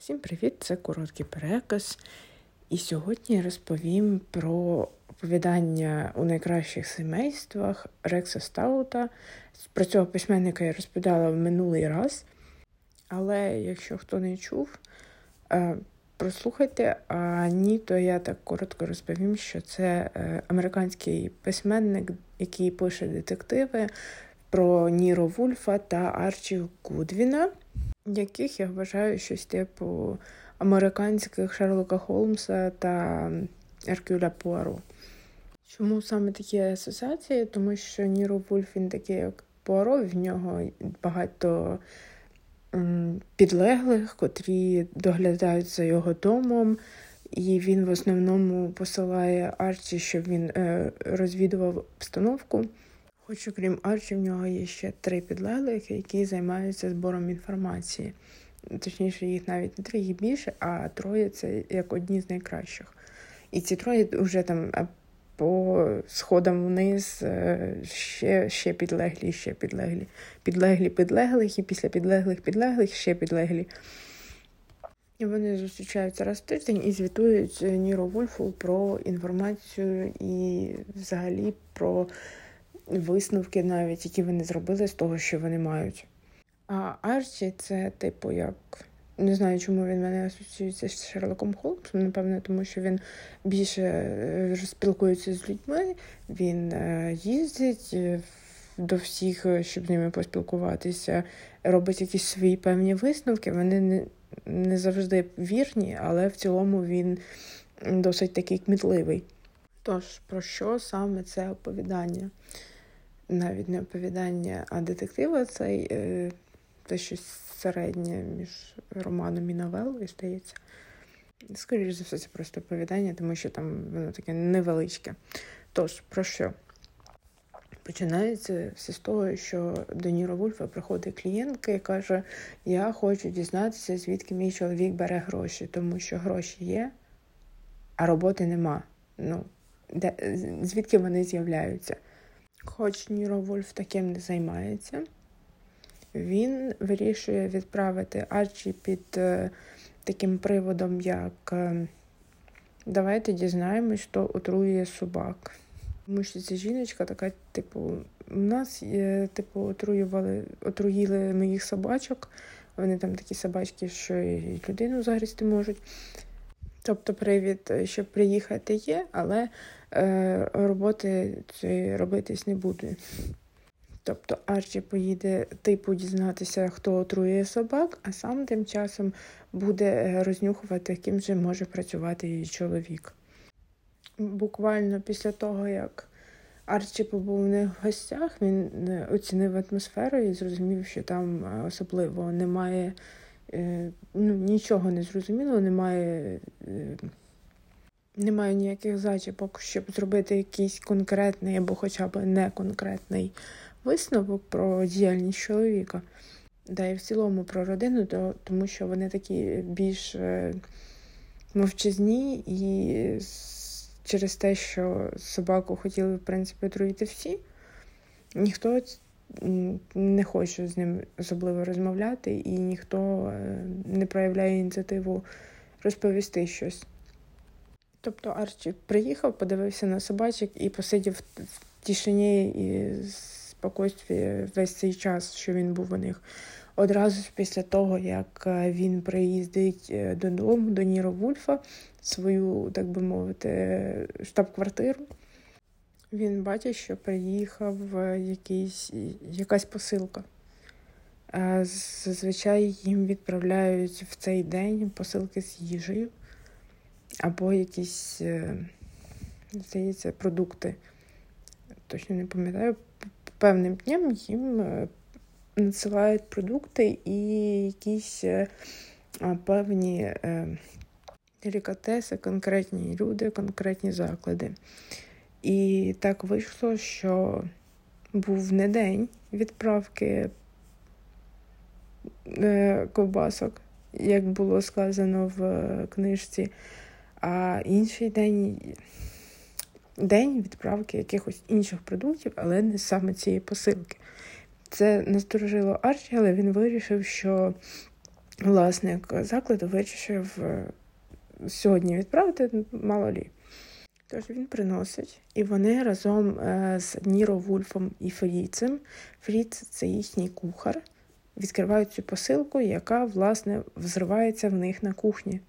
Всім привіт! Це короткий переказ. І сьогодні я розповім про оповідання у найкращих сімействах Рекса Стаута. Про цього письменника я розповідала в минулий раз. Але якщо хто не чув, е, прослухайте, а ні, то я так коротко розповім, що це е, американський письменник, який пише детективи про Ніро Вульфа та Арчі Гудвіна яких я вважаю щось типу американських Шерлока Холмса та Еркюля Пуаро. Чому саме такі асоціації? Тому що Ніро Вульф він такий, як Пуаро, в нього багато підлеглих, котрі доглядають за його домом, і він в основному посилає Арчі, щоб він е, розвідував обстановку. Хоч, окрім Арчі, в нього є ще три підлеглих, які займаються збором інформації. Точніше, їх навіть не три, їх більше, а троє це як одні з найкращих. І ці троє вже там по сходам вниз е, ще ще підлеглі, ще підлеглі. Підлеглі підлеглих, і після підлеглих підлеглих ще підлеглі. І вони зустрічаються раз в тиждень і звітують Ніро Вульфу про інформацію і взагалі про висновки, навіть які вони зробили з того, що вони мають. А Арчі це, типу, як. Не знаю, чому він мене асоціюється з Шерлоком Холмсом, напевно, тому що він більше е, спілкується з людьми, він е, їздить е, до всіх, щоб з ними поспілкуватися, робить якісь свої певні висновки. Вони не, не завжди вірні, але в цілому він досить такий кмітливий. Тож, про що саме це оповідання? Навіть не оповідання, а детектива цей е, те щось середнє між романом і новелою, здається. Скоріше за все, це просто оповідання, тому що там воно таке невеличке. Тож, про що? Починається все з того, що до Ніро Вульфа приходить клієнтка і каже: Я хочу дізнатися, звідки мій чоловік бере гроші, тому що гроші є, а роботи нема. Ну, де, Звідки вони з'являються? Хоч Ніро Вольф таким не займається, він вирішує відправити Арчі під е, таким приводом, як е, давайте дізнаємось, хто отруює собак. Тому що ця жіночка така, типу, у нас є, типу, отруювали, отруїли моїх собачок. Вони там такі собачки, що і людину загрізти можуть. Тобто привід, щоб приїхати, є, але е, роботи цієї робитись не буде. Тобто Арчі поїде типу дізнатися, хто отрує собак, а сам тим часом буде рознюхувати, ким же може працювати її чоловік. Буквально після того, як Арчі побув них в гостях, він е, оцінив атмосферу і зрозумів, що там е, особливо немає Е, ну, нічого не зрозуміло, немає е, немає ніяких зачіпок, щоб зробити якийсь конкретний або хоча б не конкретний висновок про діяльність чоловіка. Да і в цілому про родину, то, тому що вони такі більш е, мовчазні і через те, що собаку хотіли, в принципі, отруїти всі, ніхто не хочу з ним особливо розмовляти, і ніхто е, не проявляє ініціативу розповісти щось. Тобто Арчі приїхав, подивився на собачок і посидів в тишині і спокійстві весь цей час, що він був у них. Одразу після того, як е, він приїздить е, додому до Ніро Вульфа, свою, так би мовити, штаб-квартиру. Він бачить, що приїхав якийсь, якась посилка. Зазвичай їм відправляють в цей день посилки з їжею або якісь, е, здається, продукти. Точно не пам'ятаю, певним днем їм е, надсилають продукти і якісь е, певні делікатеси, конкретні люди, конкретні заклади. І так вийшло, що був не день відправки ковбасок, як було сказано в книжці, а інший день день відправки якихось інших продуктів, але не саме цієї посилки. Це насторожило Арчі, але він вирішив, що власник закладу вирішив сьогодні відправити малолі. Тож він приносить, і вони разом з Ніро Вульфом і Фріцем, Фріц це їхній кухар, відкривають цю посилку, яка, власне, взривається в них на кухні.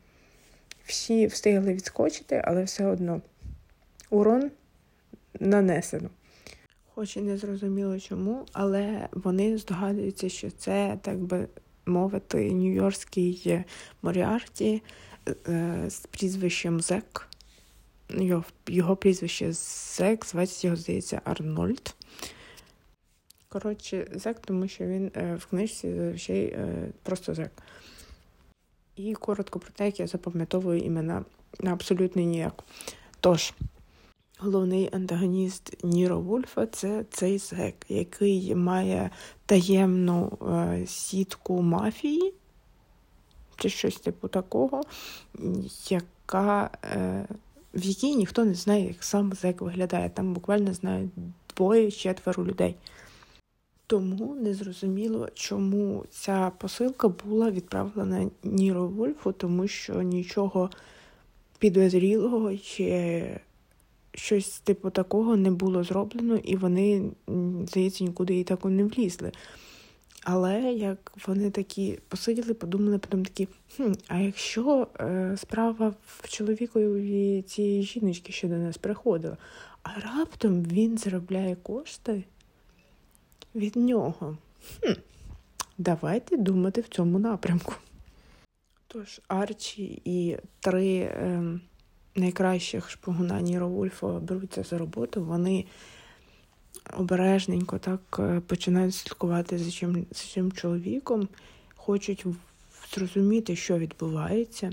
Всі встигли відскочити, але все одно урон нанесено. Хоч і не зрозуміло чому, але вони здогадуються, що це, так би мовити, нью-йоркський Моріарті е, з прізвищем Зек. Його, його прізвище Зек, звати його, здається, Арнольд. Коротше, Зек, тому що він е, в книжці зазвичай е, просто Зек. І коротко про те, як я запам'ятовую імена абсолютно ніяк. Тож, головний антагоніст Ніро Вульфа це цей Зек, який має таємну е, сітку мафії, чи щось типу такого, яка, е, в якій ніхто не знає, як сам Зек виглядає. Там буквально знають двоє-четверо людей. Тому незрозуміло, чому ця посилка була відправлена Ніро Вольфу, тому що нічого підозрілого чи щось типу такого не було зроблено, і вони, здається, нікуди і так не влізли. Але як вони такі посиділи, подумали, потім такі, хм, а якщо е, справа в чоловікові цієї жіночки, що до нас приходила, а раптом він заробляє кошти від нього. Хм, Давайте думати в цьому напрямку. Тож Арчі і три е, найкращих шпигуна Ніро Вульфа беруться за роботу, вони обережненько так е, починають слідкувати за чим, за цим чоловіком, хочуть зрозуміти, що відбувається.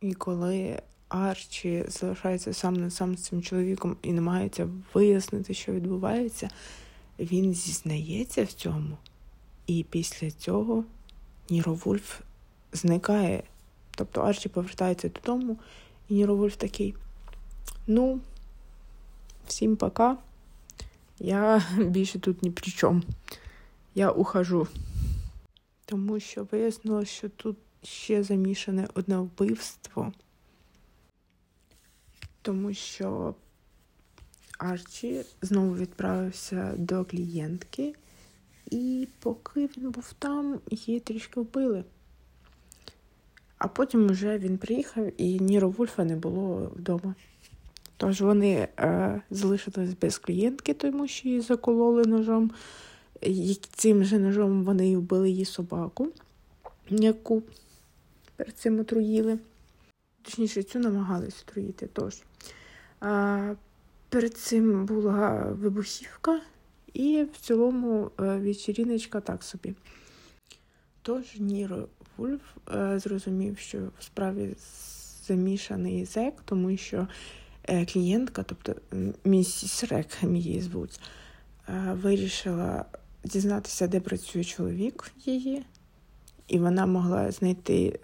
І коли Арчі залишається сам на сам з цим чоловіком і намагається вияснити, що відбувається, він зізнається в цьому, і після цього Ніро Вульф зникає. Тобто Арчі повертається додому, і Ніро Вульф такий: ну, всім пока. Я більше тут ні при чому. Я ухожу. Тому що вияснилося, що тут ще замішане одне вбивство, тому що Арчі знову відправився до клієнтки, і поки він був там, її трішки вбили. А потім вже він приїхав і Ніро Вульфа не було вдома. Тож вони е, залишились без клієнтки, тому що її закололи ножом. Цим же ножом вони вбили її собаку, яку перед цим отруїли. Точніше, цю намагалися отруїти. Тож. А, Перед цим була вибухівка, і в цілому е, вечіріночка так собі. Тож Ніро Вульф е, зрозумів, що в справі замішаний зек, тому що е, клієнтка, тобто місіс Рек, її звуть, вирішила дізнатися, де працює чоловік її, і вона могла знайти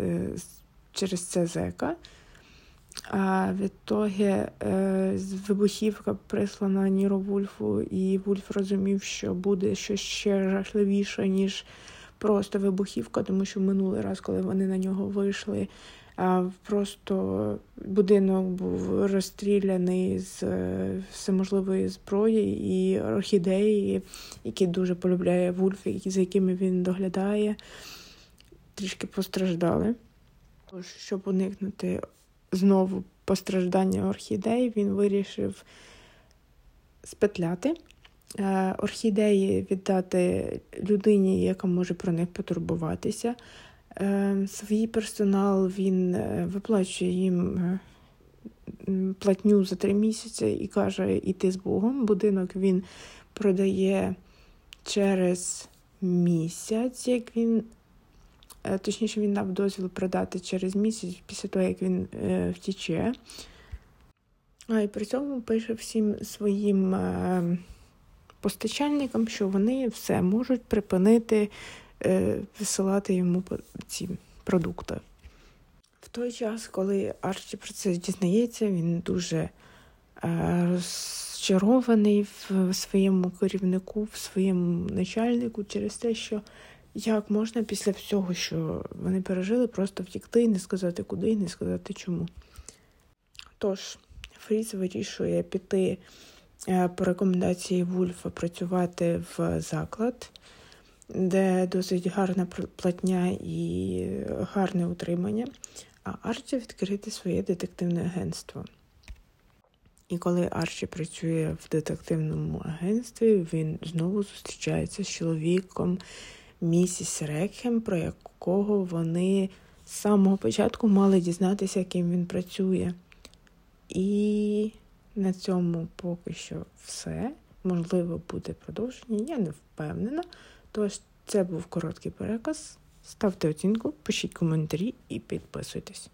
через це зека. А відтоді е, вибухівка прислана Ніро Вульфу, і Вульф розумів, що буде щось ще жахливіше, ніж просто вибухівка, тому що минулий раз, коли вони на нього вийшли, просто будинок був розстріляний з е, всеможливої зброї і орхідеї, які дуже полюбляє Вульф, за якими він доглядає, трішки постраждали. Щоб уникнути знову постраждання орхідей, він вирішив спетляти. Е, орхідеї віддати людині, яка може про них потурбуватися. Е, свій персонал він е, виплачує їм платню за три місяці і каже, іти з Богом. Будинок він продає через місяць, як він точніше, він дав дозвіл продати через місяць після того, як він е, втіче. А і при цьому пише всім своїм е, постачальникам, що вони все можуть припинити е, висилати йому ці продукти. В той час, коли Арчі про це дізнається, він дуже е, розчарований в своєму керівнику, в своєму начальнику через те, що як можна після всього, що вони пережили, просто втікти і не сказати куди, і не сказати чому. Тож, Фріц вирішує піти е, по рекомендації Вульфа працювати в заклад, де досить гарна платня і гарне утримання, а Арчі відкрити своє детективне агентство. І коли Арчі працює в детективному агентстві, він знову зустрічається з чоловіком місіс Рекхем, про якого вони з самого початку мали дізнатися, ким він працює. І на цьому поки що все. Можливо, буде продовження, я не впевнена. Тож, це був короткий переказ. Ставте оцінку, пишіть коментарі і підписуйтесь.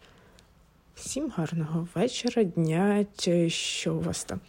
Всім гарного вечора, дня чи що у вас там.